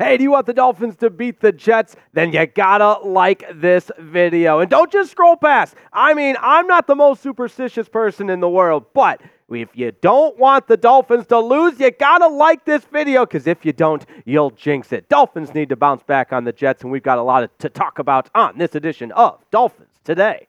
Hey, do you want the Dolphins to beat the Jets? Then you gotta like this video. And don't just scroll past. I mean, I'm not the most superstitious person in the world, but if you don't want the Dolphins to lose, you gotta like this video, because if you don't, you'll jinx it. Dolphins need to bounce back on the Jets, and we've got a lot to talk about on this edition of Dolphins Today.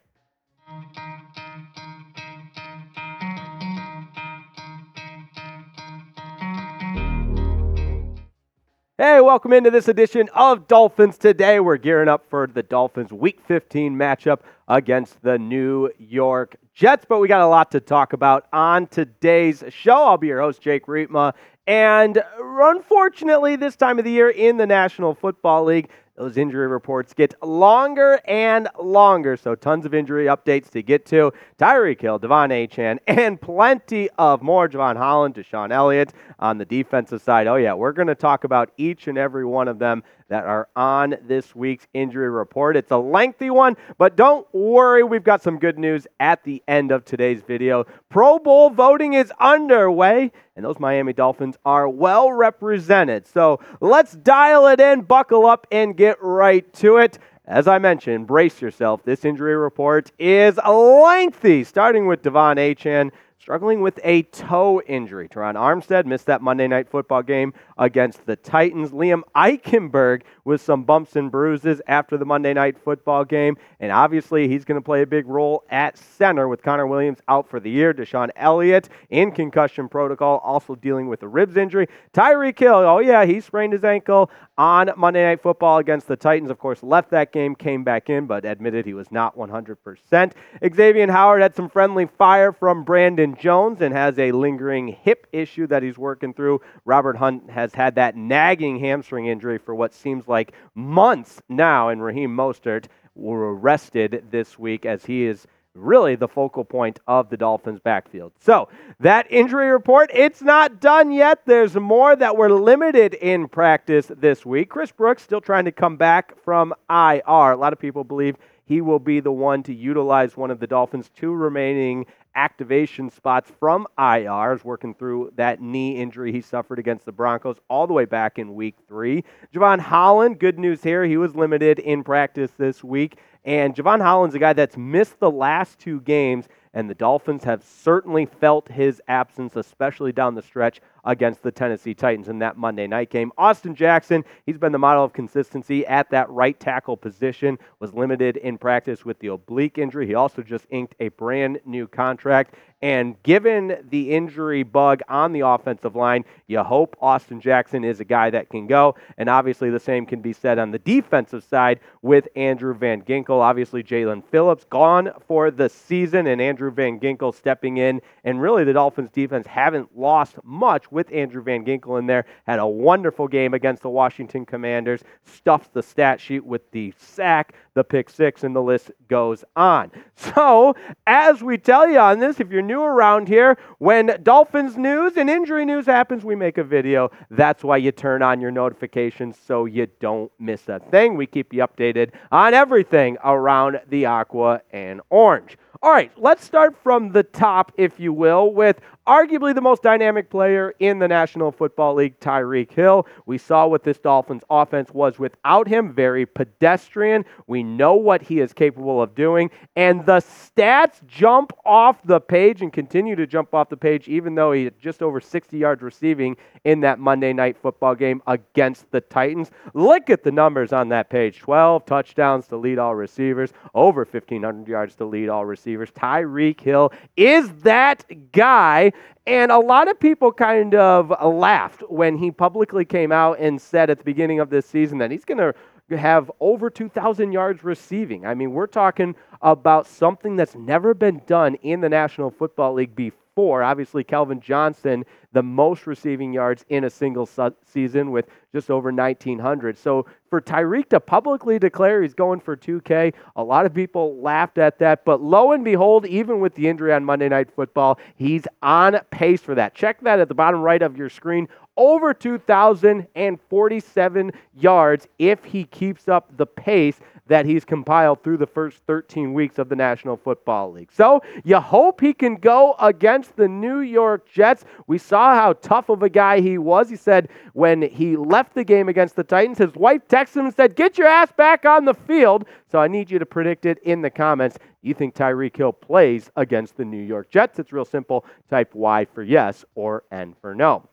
Hey, welcome into this edition of Dolphins Today. We're gearing up for the Dolphins Week 15 matchup against the New York Jets, but we got a lot to talk about on today's show. I'll be your host, Jake Riepma. And unfortunately, this time of the year in the National Football League, those injury reports get longer and longer. So, tons of injury updates to get to. Tyreek Hill, De'Von Achane, and plenty of more. Jevon Holland, DeShon Elliott on the defensive side. Oh, yeah, we're going to talk about each and every one of them that are on this week's injury report. It's a lengthy one, but don't worry, we've got some good news at the end of today's video. Pro Bowl voting is underway, and those Miami Dolphins are well represented. So let's dial it in, buckle up, and get right to it. As I mentioned, brace yourself. This injury report is lengthy, starting with De'Von Achane struggling with a toe injury. Terron Armstead missed that Monday night football game against the Titans. Liam Eichenberg with some bumps and bruises after the Monday night football game. And obviously, he's going to play a big role at center with Connor Williams out for the year. DeShon Elliott in concussion protocol, also dealing with a ribs injury. Tyreek Hill, oh, yeah, he sprained his ankle on Monday Night Football against the Titans. Of course, left that game, came back in, but admitted he was not 100%. Xavien Howard had some friendly fire from Brandon Jones and has a lingering hip issue that he's working through. Robert Hunt has had that nagging hamstring injury for what seems like months now, and Raheem Mostert were arrested this week as he is really the focal point of the Dolphins backfield. So, that injury report, it's not done yet. There's more that were limited in practice this week. Chris Brooks still trying to come back from IR. A lot of people believe he will be the one to utilize one of the Dolphins' two remaining activation spots from IRs, working through that knee injury he suffered against the Broncos all the way back in week three. Jevon Holland, good news here. He was limited in practice this week. And Jevon Holland's a guy that's missed the last two games and the Dolphins have certainly felt his absence, especially down the stretch against the Tennessee Titans in that Monday night game. Austin Jackson, he's been the model of consistency at that right tackle position, was limited in practice with the oblique injury. He also just inked a brand new contract. And given the injury bug on the offensive line, you hope Austin Jackson is a guy that can go. And obviously, the same can be said on the defensive side with Andrew Van Ginkel. Obviously, Jaelan Phillips gone for the season, and Andrew Van Ginkel stepping in. And really, the Dolphins defense haven't lost much with Andrew Van Ginkel in there. Had a wonderful game against the Washington Commanders, stuffed the stat sheet with the sack, the pick six, and the list goes on. So, as we tell you on this, if you're new around here, when Dolphins news and injury news happens, we make a video. That's why you turn on your notifications so you don't miss a thing. We keep you updated on everything around the aqua and orange. All right, let's start from the top, if you will, with arguably the most dynamic player in the National Football League, Tyreek Hill. We saw what this Dolphins offense was without him, very pedestrian. We know what he is capable of doing, and the stats jump off the page and continue to jump off the page, even though he had just over 60 yards receiving in that Monday night football game against the Titans. Look at the numbers on that page 12 touchdowns to lead all receivers, over 1,500 yards to lead all receivers. Tyreek Hill is that guy. And a lot of people kind of laughed when he publicly came out and said at the beginning of this season that he's going to have over 2,000 yards receiving. I mean, we're talking about something that's never been done in the National Football League before four. Obviously, Calvin Johnson, the most receiving yards in a single su- season with just over 1,900. So for Tyreek to publicly declare he's going for 2K, a lot of people laughed at that. But lo and behold, even with the injury on Monday Night Football, he's on pace for that. Check that at the bottom right of your screen. Over 2,047 yards if he keeps up the pace that he's compiled through the first 13 weeks of the National Football League. So you hope he can go against the New York Jets. We saw how tough of a guy he was. He said when he left the game against the Titans, his wife texted him and said, Get your ass back on the field. So I need you to predict it in the comments. You think Tyreek Hill plays against the New York Jets? It's real simple. Type Y for yes or N for no.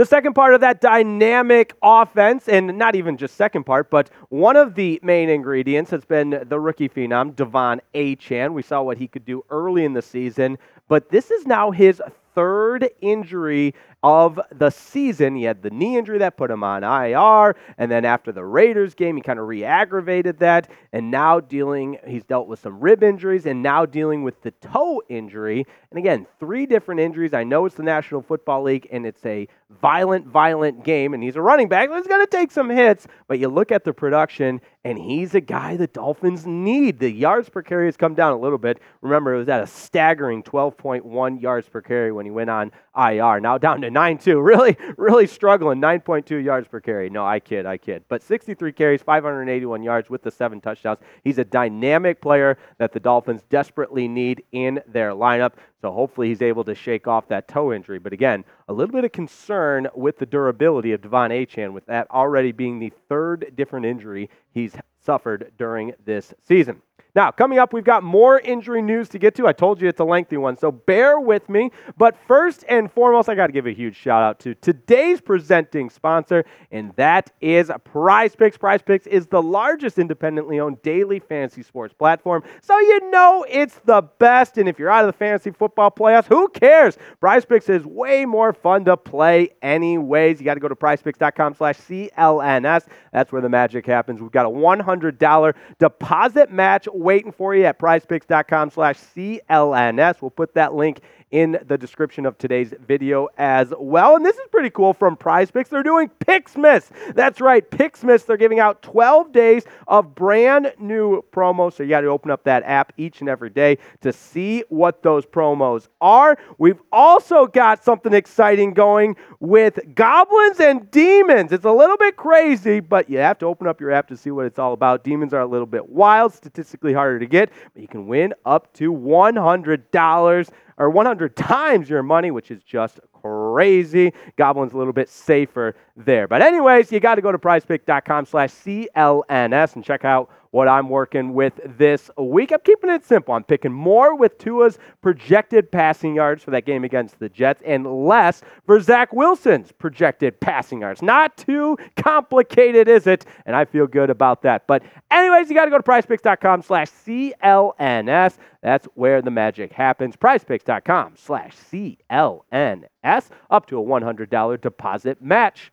The second part of that dynamic offense, and not even just second part, but one of the main ingredients has been the rookie phenom, De'Von Achane. We saw what he could do early in the season, but this is now his third injury of the season. He had the knee injury that put him on IR, and then after the Raiders game, he kind of re-aggravated that, and now dealing, he's dealt with some rib injuries, and now dealing with the toe injury. And again, three different injuries. I know it's the National Football League, and it's a violent, violent game, and he's a running back. He's going to take some hits, but you look at the production, and he's a guy the Dolphins need. The yards per carry has come down a little bit. Remember, it was at a staggering 12.1 yards per carry when he went on IR. Now down to 9.2. Really, really struggling. 9.2 yards per carry. No, I kid, I kid. But 63 carries, 581 yards with the seven touchdowns. He's a dynamic player that the Dolphins desperately need in their lineup. So hopefully he's able to shake off that toe injury. But again, a little bit of concern with the durability of De'Von Achane, with that already being the third different injury he's suffered during this season. Now, coming up, we've got more injury news to get to. I told you it's a lengthy one, so bear with me. But first and foremost, I got to give a huge shout out to today's presenting sponsor, and that is Prize Picks. Prize Picks is the largest independently owned daily fantasy sports platform, so you know it's the best. And if you're out of the fantasy football playoffs, who cares? Prize Picks is way more fun to play, anyways. You got to go to PrizePicks.com/clns. That's where the magic happens. We've got a $100 deposit match waiting for you at prizepicks.com slash CLNS. We'll put that link in the description of today's video as well. And this is pretty cool from Prize Picks. They're doing Pixmas. That's right, Pixmas. They're giving out 12 days of brand new promos. So you got to open up that app each and every day to see what those promos are. We've also got something exciting going with goblins and demons. It's a little bit crazy, but you have to open up your app to see what it's all about. Demons are a little bit wild, statistically harder to get, but you can win up to $100 or 100 times your money, which is just crazy. Goblin's a little bit safer there. But anyways, you got to go to prizepick.com slash CLNS and check out what I'm working with this week. I'm keeping it simple. I'm picking more with Tua's projected passing yards for that game against the Jets and less for Zach Wilson's projected passing yards. Not too complicated, is it? And I feel good about that. But anyways, you got to go to prizepicks.com slash CLNS. That's where the magic happens. Prizepicks.com slash CLNS. Up to a $100 deposit match.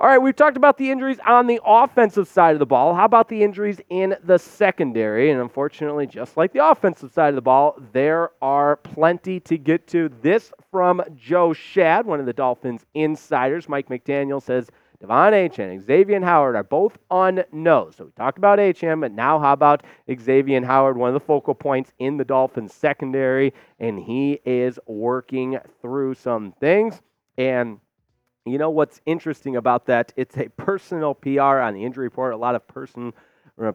All right, we've talked about the injuries on the offensive side of the ball. How about the injuries in the secondary? And unfortunately, just like the offensive side of the ball, there are plenty to get to. This from Joe Schad, one of the Dolphins insiders. Mike McDaniel says De'Von Achane and Xavien Howard are both unknown. So we talked about Achane, but now how about Xavien Howard, one of the focal points in the Dolphins secondary, and he is working through some things. And you know what's interesting about that? It's a personal PR on the injury report. A lot of person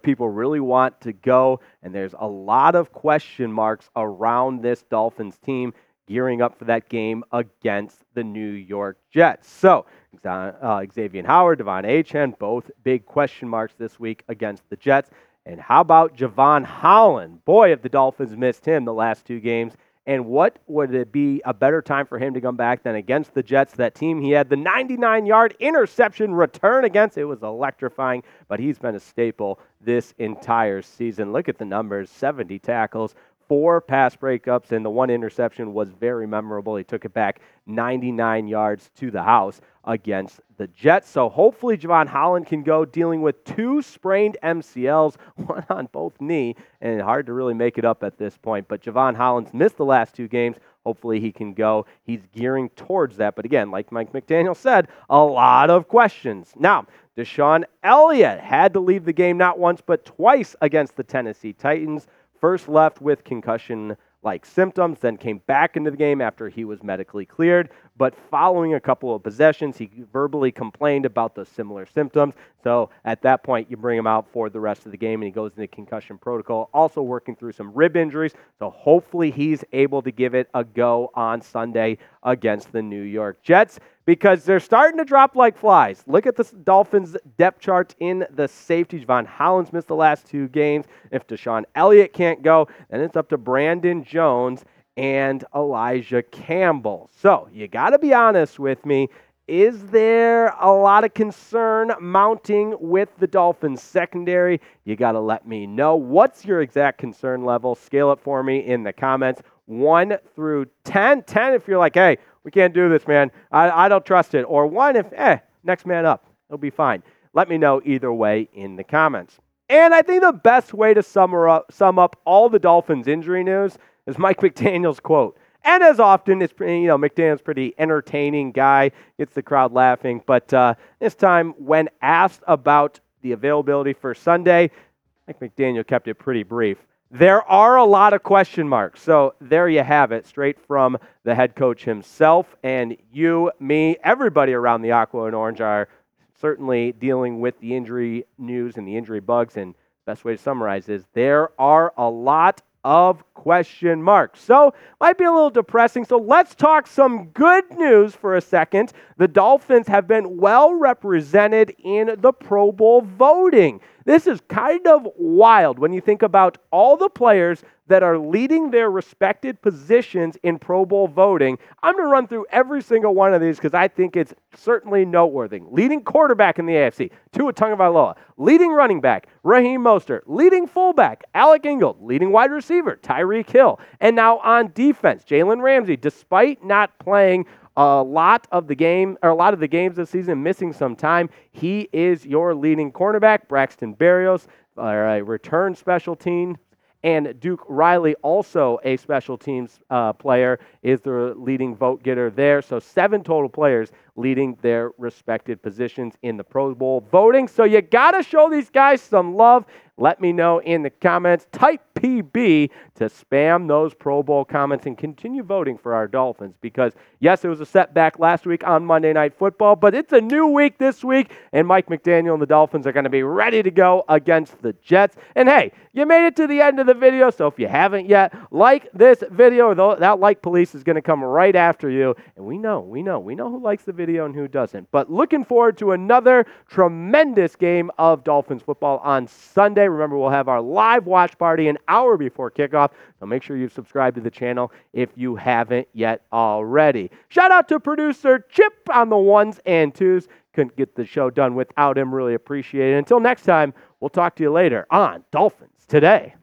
people really want to go, and there's a lot of question marks around this Dolphins team gearing up for that game against the New York Jets. So, uh, Xavien Howard, De'Von Achane, both big question marks this week against the Jets. And how about Jevon Holland? Boy, if the Dolphins missed him the last two games. And what would it be a better time for him to come back than against the Jets? That team he had the 99 yard interception return against. It was electrifying, but he's been a staple this entire season. Look at the numbers 70 tackles, four pass breakups, and the one interception was very memorable. He took it back 99 yards to the house against the Jets. So hopefully Jevon Holland can go dealing with two sprained MCLs, one on both knee, and hard to really make it up at this point. But Jevon Holland's missed the last two games. Hopefully he can go. He's gearing towards that. But again, like Mike McDaniel said, a lot of questions. Now, DeShon Elliott had to leave the game not once but twice against the Tennessee Titans. First left with concussion like symptoms, then came back into the game after he was medically cleared. But following a couple of possessions, he verbally complained about the similar symptoms. So at that point, you bring him out for the rest of the game, and he goes into concussion protocol, also working through some rib injuries. So hopefully, he's able to give it a go on Sunday against the New York Jets because they're starting to drop like flies. Look at the Dolphins' depth chart in the safeties. Von Hollins missed the last two games. If DeShon Elliott can't go, then it's up to Brandon Jones and Elijah Campbell. So you got to be honest with me. Is there a lot of concern mounting with the Dolphins secondary? You got to let me know. What's your exact concern level? Scale it for me in the comments. 1 through 10. 10 if you're like, hey, we can't do this, man. I, I don't trust it. Or 1 if, eh, next man up. It'll be fine. Let me know either way in the comments. And I think the best way to sum up, sum up all the Dolphins injury news is Mike McDaniel's quote. And as often, it's you know McDaniel's pretty entertaining guy, gets the crowd laughing. But uh, this time, when asked about the availability for Sunday, I think McDaniel kept it pretty brief. There are a lot of question marks. So there you have it, straight from the head coach himself. And you, me, everybody around the Aqua and Orange are certainly dealing with the injury news and the injury bugs. And best way to summarize is there are a lot of question marks. So, might be a little depressing. So, let's talk some good news for a second. The Dolphins have been well represented in the Pro Bowl voting. This is kind of wild when you think about all the players that are leading their respected positions in Pro Bowl voting. I'm going to run through every single one of these because I think it's certainly noteworthy. Leading quarterback in the AFC, Tua Tagovailoa. Leading running back, Raheem Mostert. Leading fullback, Alec Ingold. Leading wide receiver, Tyreek Hill. And now on defense, Jalen Ramsey, despite not playing a lot of the game or a lot of the games this season, missing some time. He is your leading cornerback, Braxton Berrios, a return special team. And Duke Riley, also a special teams uh, player, is the leading vote getter there. So seven total players leading their respected positions in the Pro Bowl voting. So you got to show these guys some love. Let me know in the comments. Type PB to spam those Pro Bowl comments and continue voting for our Dolphins because, yes, it was a setback last week on Monday Night Football, but it's a new week this week, and Mike McDaniel and the Dolphins are going to be ready to go against the Jets. And hey, you made it to the end of the video, so if you haven't yet, like this video. That like police is going to come right after you. And we know, we know, we know who likes the video and who doesn't. But looking forward to another tremendous game of Dolphins football on Sunday. Remember, we'll have our live watch party an hour before kickoff. So make sure you subscribe to the channel if you haven't yet already. Shout out to producer Chip on the ones and twos. Couldn't get the show done without him. Really appreciate it. Until next time, we'll talk to you later on Dolphins Today.